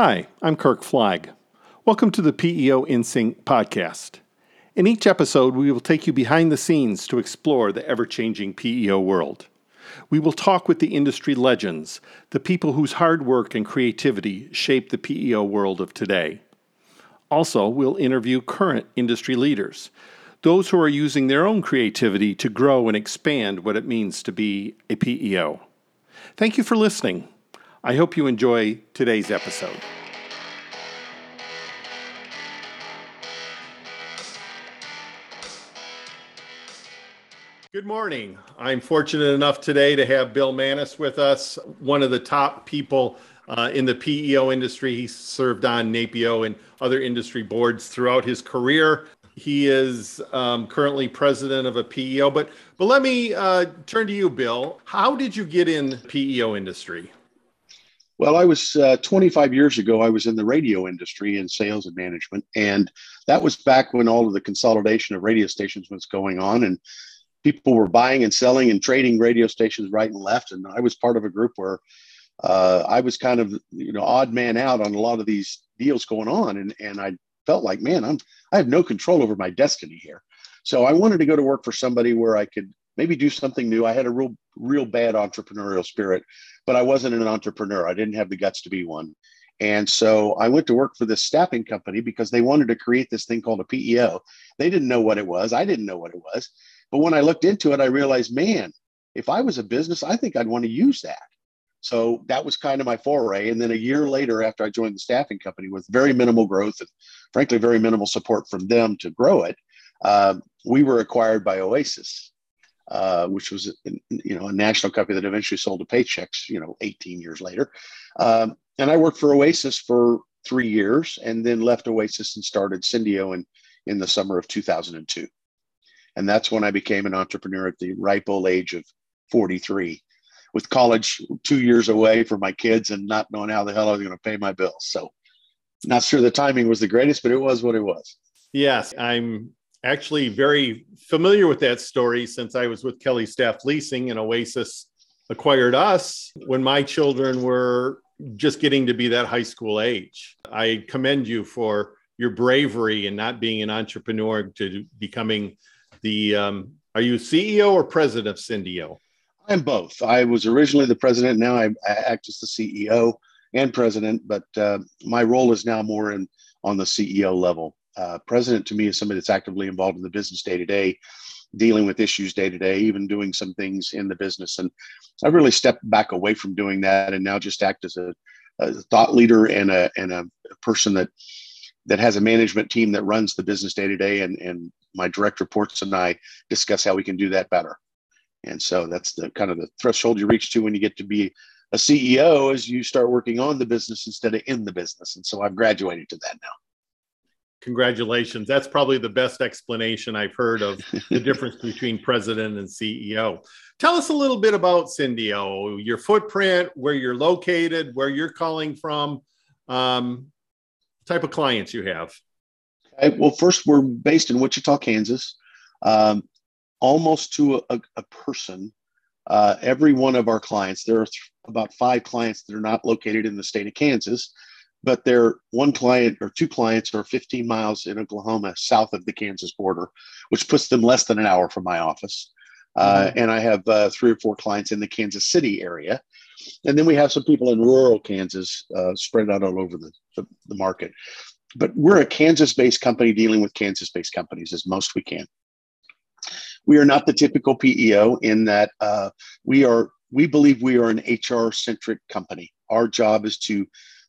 Hi, I'm Kirk Flagg. Welcome to the PEO In Sync podcast. In each episode, we will take you behind the scenes to explore the ever changing PEO world. We will talk with the industry legends, the people whose hard work and creativity shape the PEO world of today. Also, we'll interview current industry leaders, those who are using their own creativity to grow and expand what it means to be a PEO. Thank you for listening. I hope you enjoy today's episode. Good morning. I'm fortunate enough today to have Bill Maness with us, one of the top people uh, in the PEO industry. He served on NAPEO and other industry boards throughout his career. He is um, currently president of a PEO. But but let me uh, turn to you, Bill. How did you get in PEO industry? Well, I was uh, 25 years ago. I was in the radio industry in sales and management, and that was back when all of the consolidation of radio stations was going on, and people were buying and selling and trading radio stations right and left. And I was part of a group where uh, I was kind of you know odd man out on a lot of these deals going on, and and I felt like, man, I'm I have no control over my destiny here. So I wanted to go to work for somebody where I could maybe do something new. I had a real real bad entrepreneurial spirit, but I wasn't an entrepreneur. I didn't have the guts to be one. And so I went to work for this staffing company because they wanted to create this thing called a PEO. They didn't know what it was. I didn't know what it was. But when I looked into it, I realized, man, if I was a business, I think I'd want to use that. So that was kind of my foray. And then a year later, after I joined the staffing company with very minimal growth and frankly, very minimal support from them to grow it, uh, we were acquired by Oasis, uh, which was you know a national company that eventually sold to Paychex, you know, 18 years later. Um, and I worked for Oasis for three years, and then left Oasis and started Syndeo in in the summer of 2002. And that's when I became an entrepreneur at the ripe old age of 43, with college two years away for my kids and not knowing how the hell I was going to pay my bills. So, not sure the timing was the greatest, but it was what it was. Yes, I'm actually very familiar with that story since I was with Kelly Staff Leasing and Oasis acquired us when my children were just getting to be that high school age. I commend you for your bravery and not being an entrepreneur to becoming the um, are you CEO or president of Syndeo? I'm both. I was originally the president. Now I, I act as the CEO and president, but uh, my role is now more in on the CEO level. Uh, president to me is somebody that's actively involved in the business day to day, dealing with issues day to day, even doing some things in the business. And I really stepped back away from doing that and now just act as a, a thought leader and a and a person that that has a management team that runs the business day to day and and my direct reports and I discuss how we can do that better. And so that's the kind of the threshold you reach to when you get to be a CEO as you start working on the business instead of in the business. And so I've graduated to that now. Congratulations. That's probably the best explanation I've heard of the difference between president and CEO. Tell us a little bit about Syndeo, your footprint, where you're located, where you're calling from, um, type of clients you have. Okay. Well, first, we're based in Wichita, Kansas. Um, almost to a, a person, uh, every one of our clients, there are th- about five clients that are not located in the state of Kansas, but they're one client or two clients are 15 miles in Oklahoma, south of the Kansas border, which puts them less than an hour from my office. Uh, mm-hmm. and I have uh, three or four clients in the Kansas City area. And then we have some people in rural Kansas uh, spread out all over the, the, the market. But we're a Kansas based company dealing with Kansas based companies as most we can. We are not the typical PEO in that uh, we are we believe we are an HR centric company. Our job is to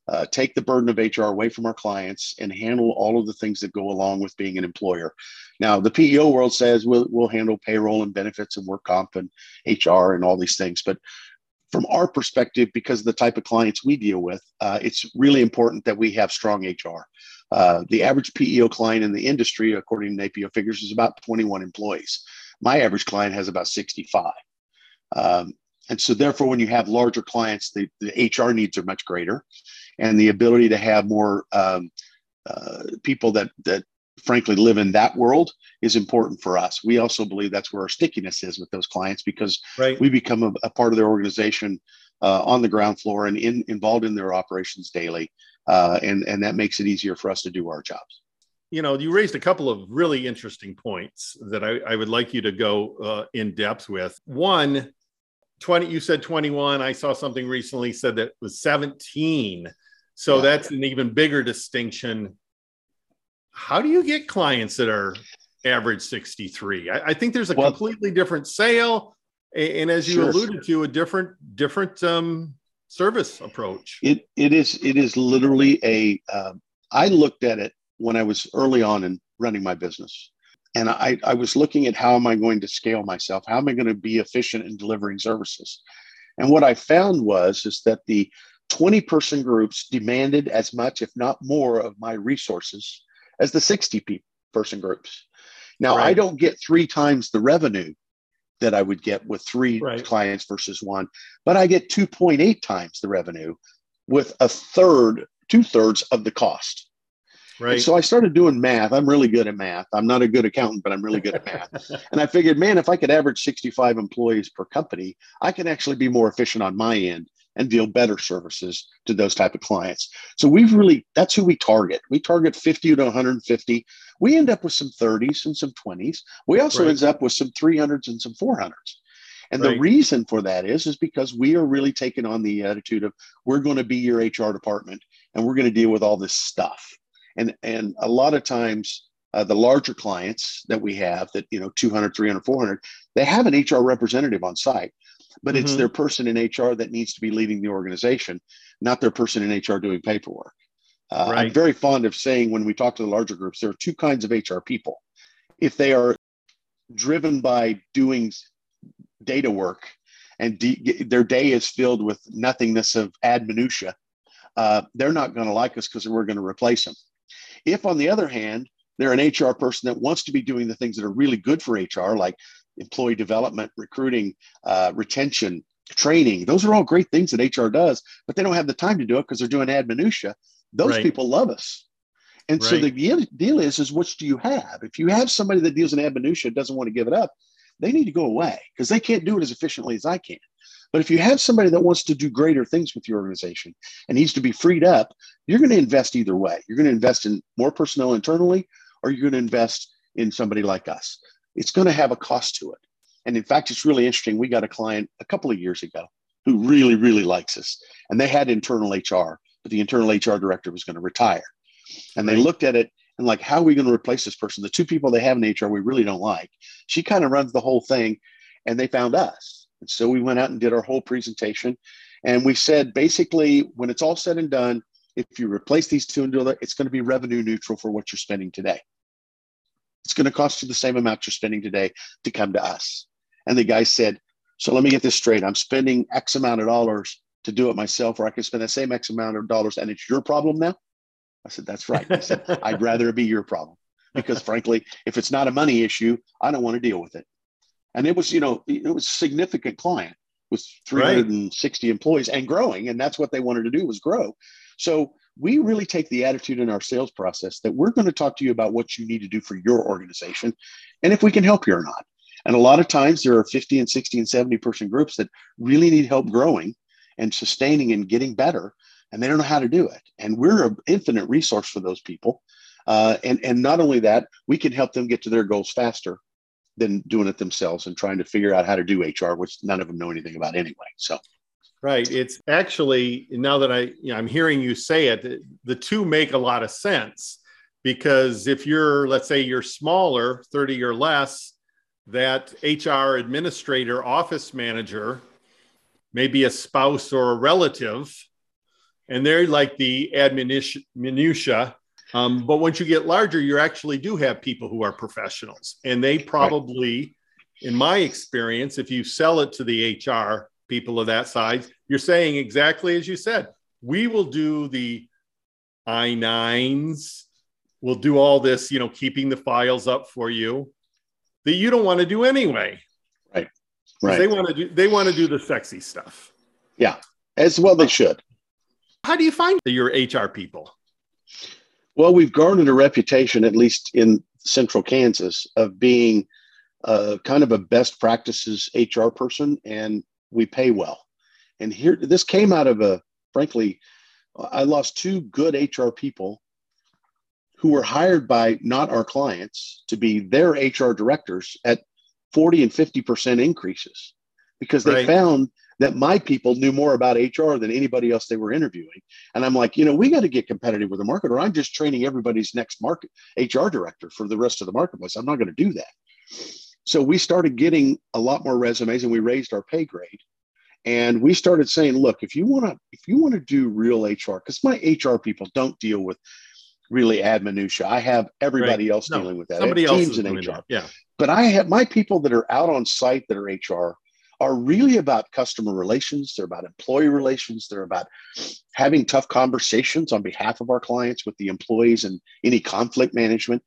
uh, take the burden of HR away from our clients and handle all of the things that go along with being an employer. Now, the PEO world says we'll, we'll handle payroll and benefits and work comp and HR and all these things. But from our perspective, because of the type of clients we deal with, uh, it's really important that we have strong HR. Uh, the average PEO client in the industry, according to NAPEO figures, is about 21 employees. My average client has about 65. Um, and so, therefore, when you have larger clients, the, the HR needs are much greater, and the ability to have more um, uh, people that that frankly live in that world is important for us. We also believe that's where our stickiness is with those clients because right. we become a, a, part of their organization uh, on the ground floor and in, involved in their operations daily. uh, and and that makes it easier for us to do our jobs. You know, you raised a couple of really interesting points that I, I would like you to go uh, in depth with. One, 20, you said 21. I saw something recently said that was 17. So yeah. that's an even bigger distinction. How do you get clients that are average 63? I, I think there's a well, completely different sale. And as you sure. alluded to, a different, different um, service approach. It it is it is literally a. Uh, I looked at it when I was early on in running my business, and I I was looking at how am I going to scale myself? How am I going to be efficient in delivering services? And what I found was is that the 20 person groups demanded as much, if not more, of my resources as the 60 person groups. Now, right. I don't get three times the revenue that I would get with three right. clients versus one, but I get 2.8 times the revenue with a third, two thirds of the cost. Right. And so I started doing math. I'm really good at math. I'm not a good accountant, but I'm really good at math. and I figured, man, if I could average 65 employees per company, I can actually be more efficient on my end and deal better services to those type of clients. So we've really that's who we target. We target 50 to 150. We end up with some 30s and some 20s. We also right. end up with some 300s and some 400s. And right. the reason for that is is because we are really taking on the attitude of we're going to be your HR department and we're going to deal with all this stuff. And and a lot of times uh, the larger clients that we have that you know 200 300 400 they have an hr representative on site but mm-hmm. it's their person in HR that needs to be leading the organization, not their person in HR doing paperwork. Uh, right. I'm very fond of saying when we talk to the larger groups, there are two kinds of HR people. If they are driven by doing data work and de- their day is filled with nothingness of ad minutia, uh, they're not going to like us because we're going to replace them. If, on the other hand, they're an HR person that wants to be doing the things that are really good for HR, like employee development, recruiting, uh, retention, training. Those are all great things that HR does, but they don't have the time to do it because they're doing ad minutia. Those right. people love us. And right. so the deal is, is which do you have? If you have somebody that deals in ad minutia doesn't want to give it up, they need to go away because they can't do it as efficiently as I can. But if you have somebody that wants to do greater things with your organization and needs to be freed up, you're going to invest either way. You're going to invest in more personnel internally, or you're going to invest in somebody like us it's going to have a cost to it. And in fact, it's really interesting. We got a client a couple of years ago who really, really likes us. And they had internal HR, but the internal HR director was going to retire. And they looked at it and like, how are we going to replace this person? The two people they have in HR we really don't like. She kind of runs the whole thing, and they found us. And so we went out and did our whole presentation. And we said basically, when it's all said and done, if you replace these two into other, it's going to be revenue neutral for what you're spending today. It's going to cost you the same amount you're spending today to come to us. And the guy said, So let me get this straight. I'm spending X amount of dollars to do it myself, or I can spend the same X amount of dollars and it's your problem now. I said, That's right. I said, I'd rather it be your problem because frankly, if it's not a money issue, I don't want to deal with it. And it was, you know, it was a significant client with 360 right. employees and growing. And that's what they wanted to do was grow. So we really take the attitude in our sales process that we're going to talk to you about what you need to do for your organization and if we can help you or not. And a lot of times there are 50 and 60 and 70 person groups that really need help growing and sustaining and getting better, and they don't know how to do it. And we're an infinite resource for those people. Uh, and, and not only that, we can help them get to their goals faster than doing it themselves and trying to figure out how to do HR, which none of them know anything about anyway. So Right. It's actually now that I you know, I'm hearing you say it, the two make a lot of sense because if you're let's say you're smaller, 30 or less, that HR administrator, office manager, maybe a spouse or a relative, and they're like the admonition minutia. Um, but once you get larger, you actually do have people who are professionals, and they probably, right. in my experience, if you sell it to the HR people of that size, you're saying exactly as you said. We will do the I 9s, we'll do all this, you know, keeping the files up for you that you don't want to do anyway. Right. Right. They want to do they want to do the sexy stuff. Yeah. As well they should. How do you find your HR people? Well, we've garnered a reputation, at least in central Kansas, of being uh, kind of a best practices HR person and we pay well. And here, this came out of a, frankly, I lost two good HR people who were hired by not our clients to be their HR directors at 40 and 50% increases because they right. found that my people knew more about HR than anybody else they were interviewing. And I'm like, you know, we got to get competitive with the market, or I'm just training everybody's next market HR director for the rest of the marketplace. I'm not going to do that. So we started getting a lot more resumes and we raised our pay grade. And we started saying, look, if you want to, if you want to do real HR, because my HR people don't deal with really ad minutia. I have everybody right. else no, dealing with that. Somebody else in HR. Yeah. But I have my people that are out on site that are HR are really about customer relations. They're about employee relations. They're about having tough conversations on behalf of our clients with the employees and any conflict management.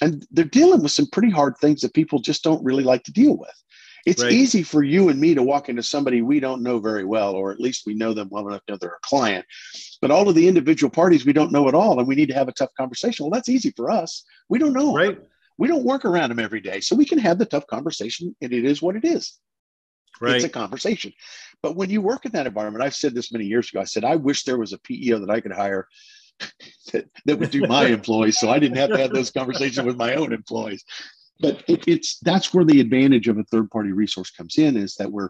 And they're dealing with some pretty hard things that people just don't really like to deal with. It's right. easy for you and me to walk into somebody we don't know very well, or at least we know them well enough to know they're a client. But all of the individual parties we don't know at all, and we need to have a tough conversation. Well, that's easy for us. We don't know. Right. We don't work around them every day, so we can have the tough conversation, and it is what it is. Right. It's a conversation. But when you work in that environment, I've said this many years ago. I said I wish there was a PEO that I could hire that, that would do my employees, so I didn't have to have those conversations with my own employees but it, it's that's where the advantage of a third party resource comes in is that we're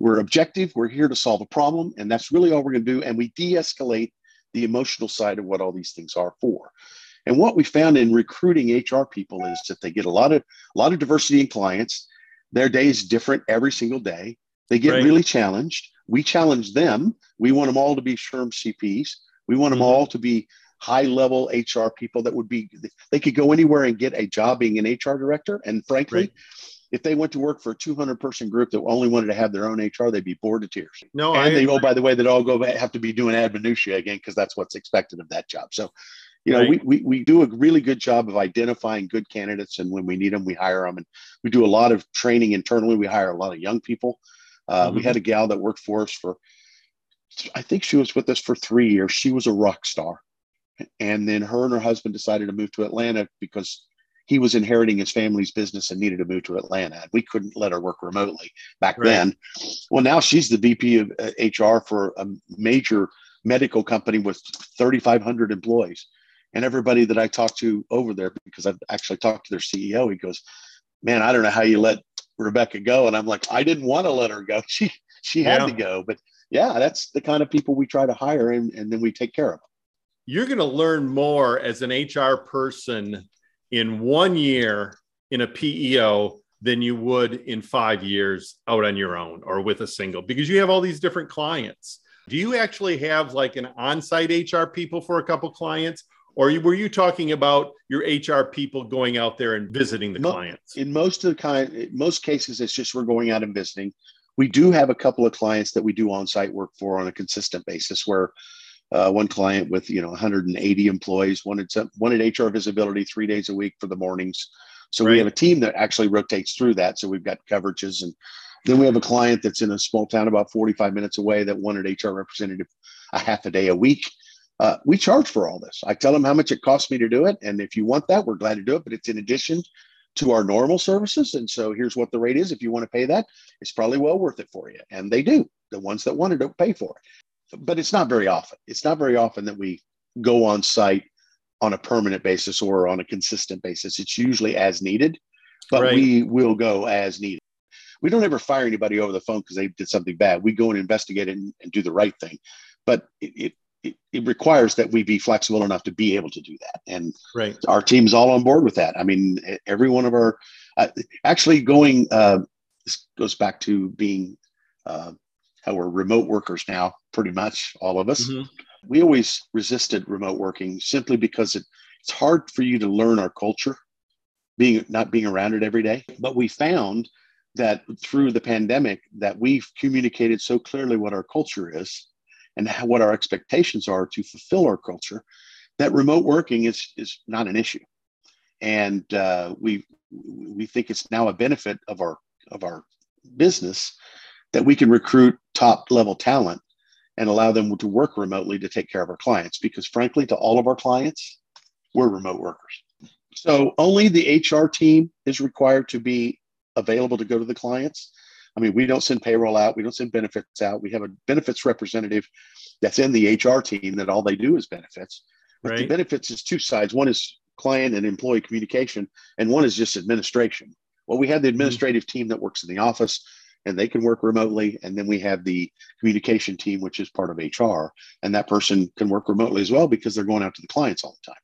we're objective we're here to solve a problem and that's really all we're going to do and we de-escalate the emotional side of what all these things are for and what we found in recruiting hr people is that they get a lot of a lot of diversity in clients their day is different every single day they get right. really challenged we challenge them we want them all to be SHRM cps we want them mm-hmm. all to be high level HR people that would be, they could go anywhere and get a job being an HR director. And frankly, right. if they went to work for a 200 person group that only wanted to have their own HR, they'd be bored to tears. No, and I, they, oh, by the way, they'd all go have to be doing ad minutia again, because that's what's expected of that job. So, you know, right. we, we, we do a really good job of identifying good candidates. And when we need them, we hire them. And we do a lot of training internally. We hire a lot of young people. Uh, mm-hmm. We had a gal that worked for us for, I think she was with us for three years. She was a rock star. And then her and her husband decided to move to Atlanta because he was inheriting his family's business and needed to move to Atlanta. And we couldn't let her work remotely back right. then. Well, now she's the VP of HR uh, for a major medical company with 3,500 employees. And everybody that I talked to over there, because I've actually talked to their CEO, he goes, "Man, I don't know how you let Rebecca go." And I'm like, "I didn't want to let her go. She she had yeah. to go." But yeah, that's the kind of people we try to hire, and, and then we take care of them you're going to learn more as an HR person in one year in a PEO than you would in five years out on your own or with a single because you have all these different clients. Do you actually have like an on site HR people for a couple clients? Or were you talking about your HR people going out there and visiting the clients? In most of the kind, most cases, it's just we're going out and visiting. We do have a couple of clients that we do on site work for on a consistent basis where uh, one client with you know 180 employees wanted some, wanted HR visibility three days a week for the mornings. So right. we have a team that actually rotates through that. So we've got coverages, and then we have a client that's in a small town about 45 minutes away that wanted HR representative a half a day a week. Uh, we charge for all this. I tell them how much it costs me to do it, and if you want that, we're glad to do it. But it's in addition to our normal services. And so here's what the rate is. If you want to pay that, it's probably well worth it for you. And they do. The ones that want it don't pay for it but it's not very often. It's not very often that we go on site on a permanent basis or on a consistent basis. It's usually as needed, but right. we will go as needed. We don't ever fire anybody over the phone because they did something bad. We go and investigate it and, and do the right thing. But it, it, it, requires that we be flexible enough to be able to do that. And right. our team's all on board with that. I mean, every one of our, uh, actually going, uh, this goes back to being uh, how we're remote workers now, pretty much all of us. Mm-hmm. We always resisted remote working simply because it, it's hard for you to learn our culture, being not being around it every day. But we found that through the pandemic that we've communicated so clearly what our culture is and how, what our expectations are to fulfill our culture that remote working is is not an issue and uh, we we think it's now a benefit of our of our business that we can recruit top level talent and allow them to work remotely to take care of our clients. Because frankly, to all of our clients, we're remote workers. So only the HR team is required to be available to go to the clients. I mean, we don't send payroll out, we don't send benefits out. We have a benefits representative that's in the HR team that all they do is benefits. But right. the benefits is two sides. One is client and employee communication, and one is just administration. Well, we have the mm-hmm. administrative mm-hmm. team that works in the office and they can work remotely. And then we have the communication team, which is part of HR, and that person can work remotely as well because they're going out to the clients all the time.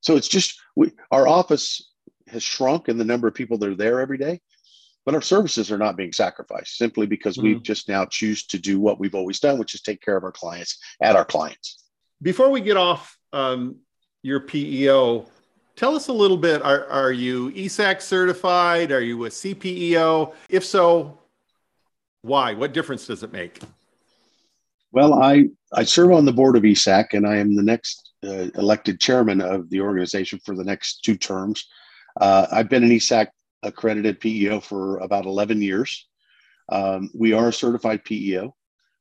So it's just we, our office has shrunk in the number of people that are there every day, but our services are not being sacrificed simply because mm-hmm. we just now choose to do what we've always done, which is take care of our clients at our clients. Before we get off um, your PEO, tell us a little bit. Are, are you ESAC certified? Are you a CPEO? If so, why? What difference does it make? Well, I, I serve on the board of ESAC and I am the next uh, elected chairman of the organization for the next two terms. Uh, I've been an ESAC accredited PEO for about 11 years. Um, we are a certified PEO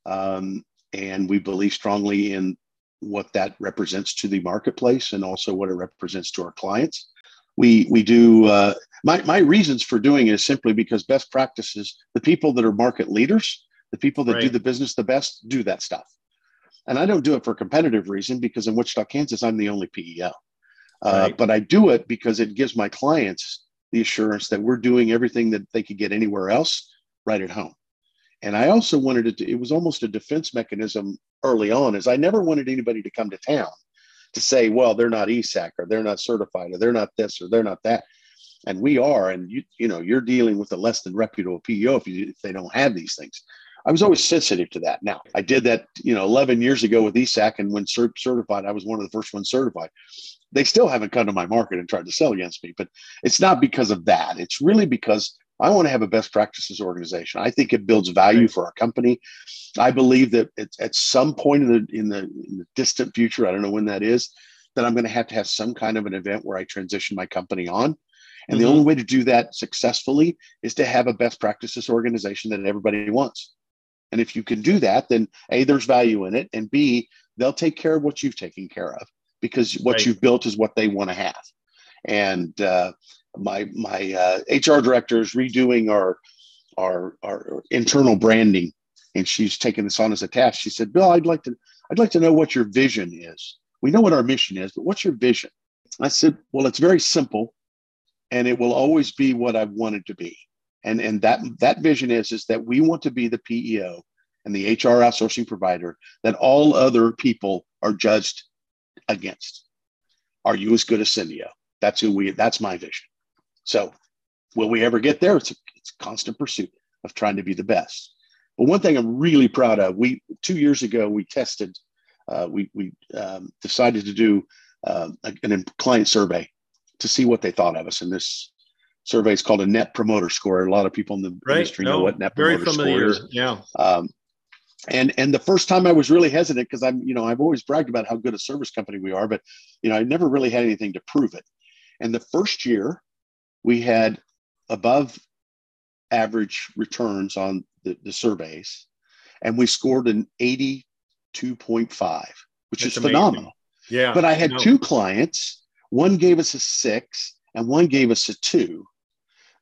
um, and we believe strongly in what that represents to the marketplace and also what it represents to our clients. We, we do uh, my, my reasons for doing it is simply because best practices, the people that are market leaders, the people that right. do the business the best, do that stuff. And I don't do it for competitive reason because in Wichita, Kansas, I'm the only PEO. Uh, right. But I do it because it gives my clients the assurance that we're doing everything that they could get anywhere else right at home. And I also wanted it to, it was almost a defense mechanism early on, as I never wanted anybody to come to town to say, well, they're not ESAC or they're not certified or they're not this or they're not that and we are and you you know you're dealing with a less than reputable PEO if you if they don't have these things. I was always sensitive to that. Now I did that you know 11 years ago with ESAC, and when cert- certified, I was one of the first ones certified. They still haven't come to my market and tried to sell against me, but it's not because of that. It's really because I want to have a best practices organization. I think it builds value for our company. I believe that it's at some point in the, in the in the distant future, I don't know when that is, that I'm going to have to have some kind of an event where I transition my company on and mm-hmm. the only way to do that successfully is to have a best practices organization that everybody wants. And if you can do that, then A, there's value in it. And B, they'll take care of what you've taken care of because what right. you've built is what they want to have. And uh, my my uh, HR director is redoing our, our our internal branding, and she's taking this on as a task. She said, "Bill, I'd like to I'd like to know what your vision is. We know what our mission is, but what's your vision?" I said, "Well, it's very simple and it will always be what I want it to be. And and that that vision is is that we want to be the PEO and the HR outsourcing provider that all other people are judged against. Are you as good as Syndeo? That's who we. That's my vision. So, will we ever get there? It's a, it's a constant pursuit of trying to be the best. But one thing I'm really proud of, we two years ago we tested, uh, we we um, decided to do uh, a, a client survey to see what they thought of us. And this survey is called a Net Promoter Score. A lot of people in the right. industry no, know what Net Promoter Score is. Yeah. Um, and and the first time I was really hesitant because I'm you know I've always bragged about how good a service company we are, but you know I never really had anything to prove it. And the first year, we had above average returns on the, the surveys, and we scored an 82.5, which That's is amazing. phenomenal. Yeah. But I had no. two clients one gave us a six and one gave us a two.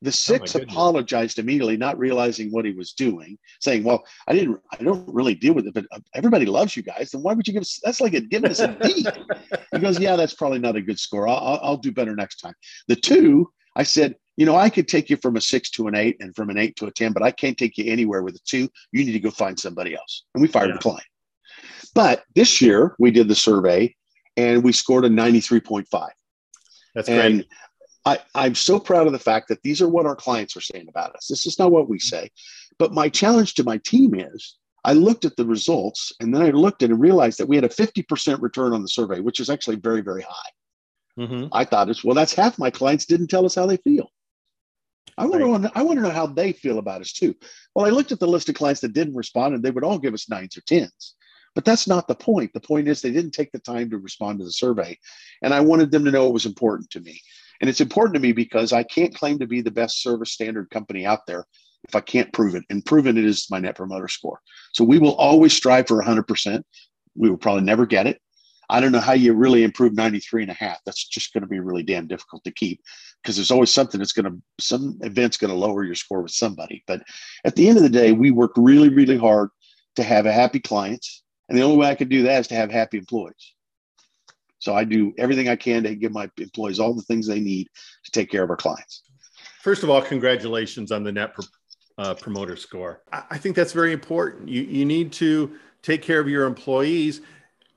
The oh, six oh apologized immediately, not realizing what he was doing, saying, "Well, I didn't. I don't really deal with it, but uh, everybody loves you guys. Then why would you give us? That's like a, giving us a D." he goes, "Yeah, that's probably not a good score. I'll, I'll do better next time." The two, I said, "You know, I could take you from a six to an eight, and from an eight to a ten, but I can't take you anywhere with a two. You need to go find somebody else." And we fired yeah. the client. But this year we did the survey, and we scored a ninety-three point five. That's and great. I, I'm so proud of the fact that these are what our clients are saying about us. This is not what we say. But my challenge to my team is I looked at the results and then I looked at and realized that we had a 50% return on the survey, which is actually very, very high. Mm-hmm. I thought it's well, that's half my clients didn't tell us how they feel. I want right. to I want to know how they feel about us too. Well, I looked at the list of clients that didn't respond, and they would all give us nines or tens. But that's not the point. The point is they didn't take the time to respond to the survey. And I wanted them to know it was important to me. And it's important to me because I can't claim to be the best service standard company out there if I can't prove it. And proven it is my net promoter score. So we will always strive for 100%. We will probably never get it. I don't know how you really improve 93 and a half. That's just going to be really damn difficult to keep because there's always something that's going to, some event's going to lower your score with somebody. But at the end of the day, we work really, really hard to have a happy clients. And the only way I can do that is to have happy employees. So I do everything I can to give my employees all the things they need to take care of our clients. First of all, congratulations on the net uh, promoter score. I, I think that's very important. You, you need to take care of your employees.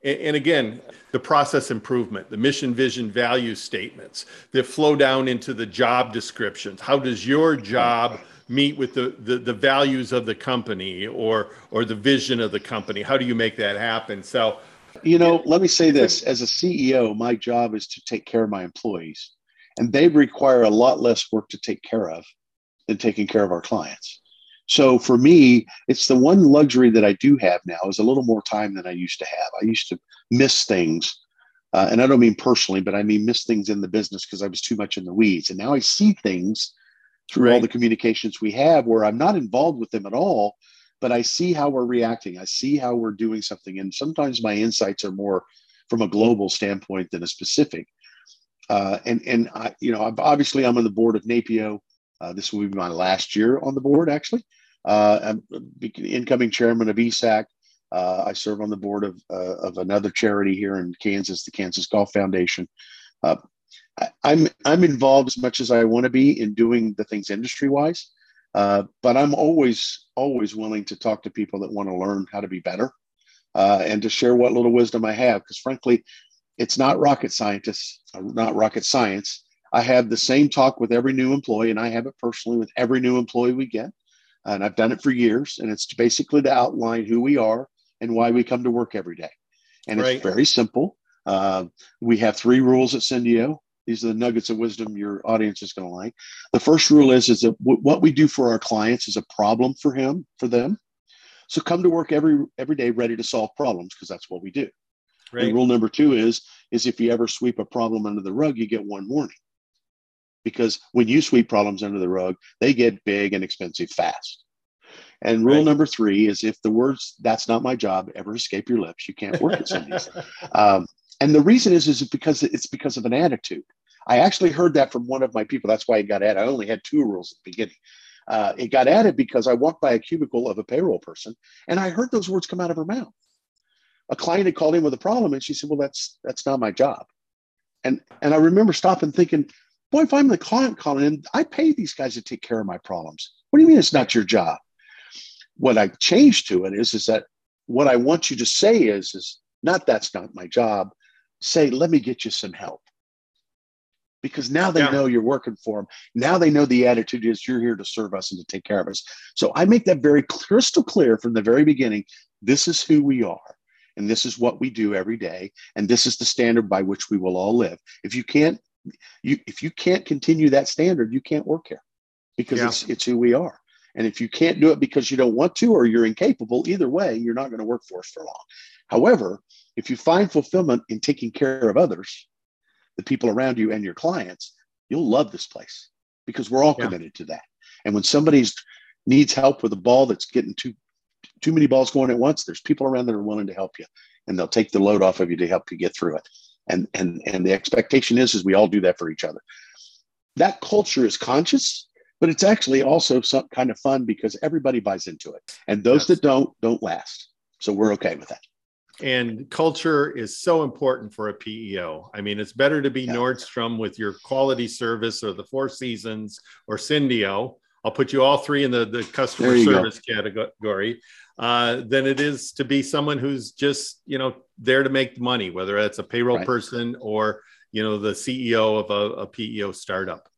And, and again, the process improvement, the mission, vision, value statements that flow down into the job descriptions. How does your job meet with the, the, the values of the company or, or the vision of the company? How do you make that happen? So, you know, let me say this as a CEO, my job is to take care of my employees, and they require a lot less work to take care of than taking care of our clients. So for me, it's the one luxury that I do have now is a little more time than I used to have. I used to miss things. Uh, and I don't mean personally, but I mean miss things in the business because I was too much in the weeds. And now I see things through right. all the communications we have where I'm not involved with them at all, but I see how we're reacting. I see how we're doing something. And sometimes my insights are more from a global standpoint than a specific. Uh, and and I, you know, obviously I'm on the board of NAPEO. Uh, this will be my last year on the board, actually. Uh, I'm incoming chairman of ESAC. Uh, I serve on the board of, uh, of another charity here in Kansas, the Kansas Golf Foundation. Uh, I, I'm I'm involved as much as I want to be in doing the things industry wise, uh, but I'm always always willing to talk to people that want to learn how to be better uh, and to share what little wisdom I have. Because frankly, it's not rocket scientists, uh, not rocket science. I have the same talk with every new employee, and I have it personally with every new employee we get. And I've done it for years, and it's basically to outline who we are and why we come to work every day. And right. it's very simple. Uh, we have three rules at Syndeo. These are the nuggets of wisdom your audience is going to like. The first rule is is that w- what we do for our clients is a problem for him for them. So come to work every every day ready to solve problems because that's what we do. Right. And rule number two is is if you ever sweep a problem under the rug, you get one warning. Because when you sweep problems under the rug, they get big and expensive fast. And rule right. number three is if the words "that's not my job" ever escape your lips, you can't work at Syndeo's. um, and the reason is is because it's because of an attitude. I actually heard that from one of my people. That's why it got added. I only had two rules at the beginning. Uh, it got added because I walked by a cubicle of a payroll person and I heard those words come out of her mouth. A client had called in with a problem and she said, "Well, that's that's not my job." And and I remember stopping thinking, "Boy, if I'm the client calling in, I pay these guys to take care of my problems. What do you mean it's not your job?" What I changed to it is is that what I want you to say is is not that's not my job say, let me get you some help. Because now they yeah. know you're working for them. Now they know the attitude is you're here to serve us and to take care of us. So I make that very crystal clear from the very beginning. This is who we are. And this is what we do every day. And this is the standard by which we will all live. If you can't, you if you can't continue that standard, you can't work here because yeah. it's it's who we are. And if you can't do it because you don't want to or you're incapable, either way, you're not going to work for us for long. However, if you find fulfillment in taking care of others, the people around you and your clients, you'll love this place because we're all yeah. committed to that. And when somebody's needs help with a ball that's getting too too many balls going at once, there's people around that are willing to help you, and they'll take the load off of you to help you get through it. And and and the expectation is is we all do that for each other. That culture is conscious, but it's actually also some kind of fun because everybody buys into it, and those yes. that don't don't last. So we're okay with that and culture is so important for a PEO. I mean, it's better to be yeah. Nordstrom with your quality service or the Four Seasons or Syndeo. I'll put you all three in the, the customer service go. category uh, than it is to be someone who's just, you know, there to make money, whether that's a payroll right. person or, you know, the CEO of a, a PEO startup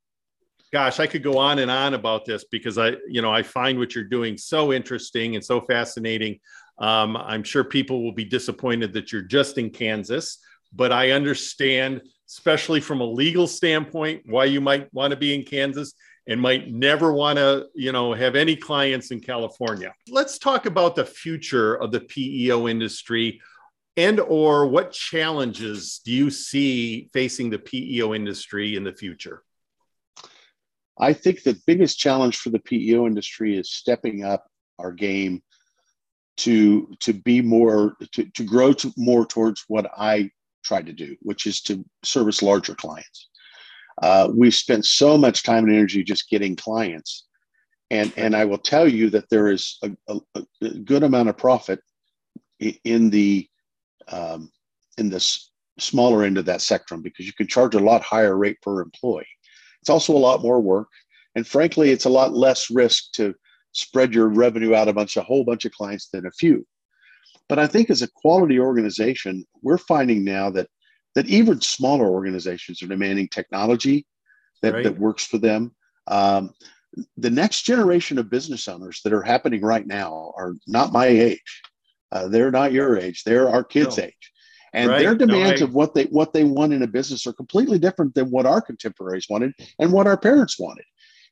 gosh, I could go on and on about this because I, you know, I find what you're doing so interesting and so fascinating. Um, I'm sure people will be disappointed that you're just in Kansas, but I understand, especially from a legal standpoint, why you might want to be in Kansas and might never want to, you know, have any clients in California. Let's talk about the future of the PEO industry and or what challenges do you see facing the PEO industry in the future? I think the biggest challenge for the PEO industry is stepping up our game to to be more to, to grow to more towards what I try to do, which is to service larger clients. Uh, we've spent so much time and energy just getting clients, and and I will tell you that there is a, a, a good amount of profit in the um, in this smaller end of that spectrum because you can charge a lot higher rate per employee. It's also a lot more work, and frankly, it's a lot less risk to spread your revenue out a bunch a whole bunch of clients than a few. But I think as a quality organization, we're finding now that that even smaller organizations are demanding technology that, right. that works for them. Um, the next generation of business owners that are happening right now are not my age. Uh, they're not your age. They're our kids' no. age, and right. their demands no, I... of what they what they want in a business are completely different than what our contemporaries wanted and what our parents wanted.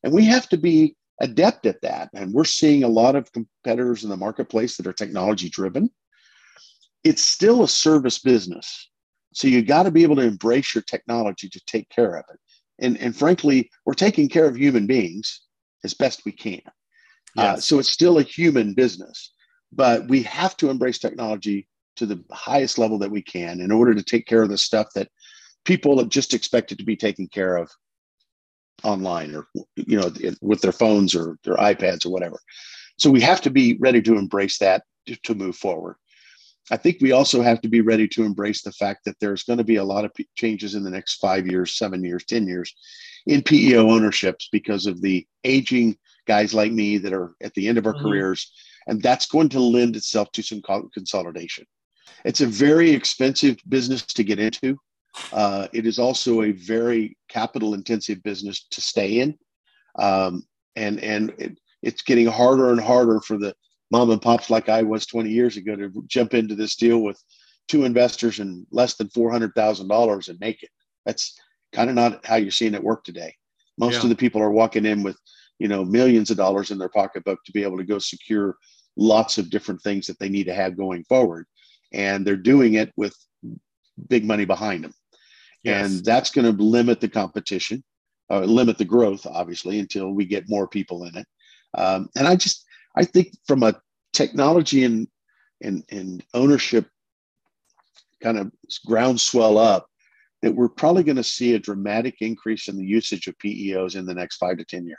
And we have to be adept at that. And we're seeing a lot of competitors in the marketplace that are technology driven. It's still a service business. So you got to be able to embrace your technology to take care of it. And, and frankly, we're taking care of human beings as best we can. Uh, yes. Uh, so it's still a human business but we have to embrace technology to the highest level that we can in order to take care of the stuff that people have just expected to be taken care of online or you know with their phones or their ipads or whatever so we have to be ready to embrace that to, move forward i think we also have to be ready to embrace the fact that there's going to be a lot of changes in the next five years seven years ten years in peo ownerships because of the aging guys like me that are at the end of our mm-hmm. careers and that's going to lend itself to some consolidation. It's a very expensive business to get into. Uh, it is also a very capital intensive business to stay in. Um, and and it, it's getting harder and harder for the mom and pops like I was 20 years ago to jump into this deal with two investors and less than $400,000 and make it. That's kind of not how you're seeing it work today. Most yeah. of the people are walking in with, you know, millions of dollars in their pocketbook to be able to go secure lots of different things that they need to have going forward. And they're doing it with big money behind them. Yes. And that's going to limit the competition, uh, limit the growth, obviously, until we get more people in it. Um, and I just, I think from a technology and, and, and ownership kind of groundswell up, that we're probably going to see a dramatic increase in the usage of PEOs in the next five to 10 years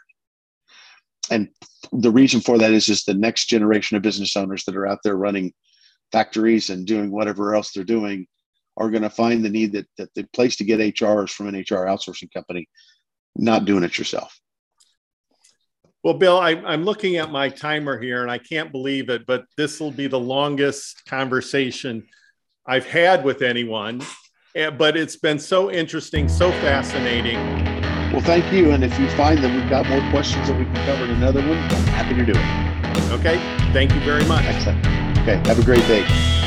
and the reason for that is just the next generation of business owners that are out there running factories and doing whatever else they're doing are going to find the need that, that the place to get HR is from an HR outsourcing company, not doing it yourself. Well, Bill, I, am looking at my timer here and I can't believe it, but this will be the longest conversation I've had with anyone. Eh, but it's been so interesting, so fascinating. Well, thank you. And if you find that we've got more questions that we can cover in another one, I'm happy to do it. Okay. Thank you very much. Excellent. Okay. Have a great day.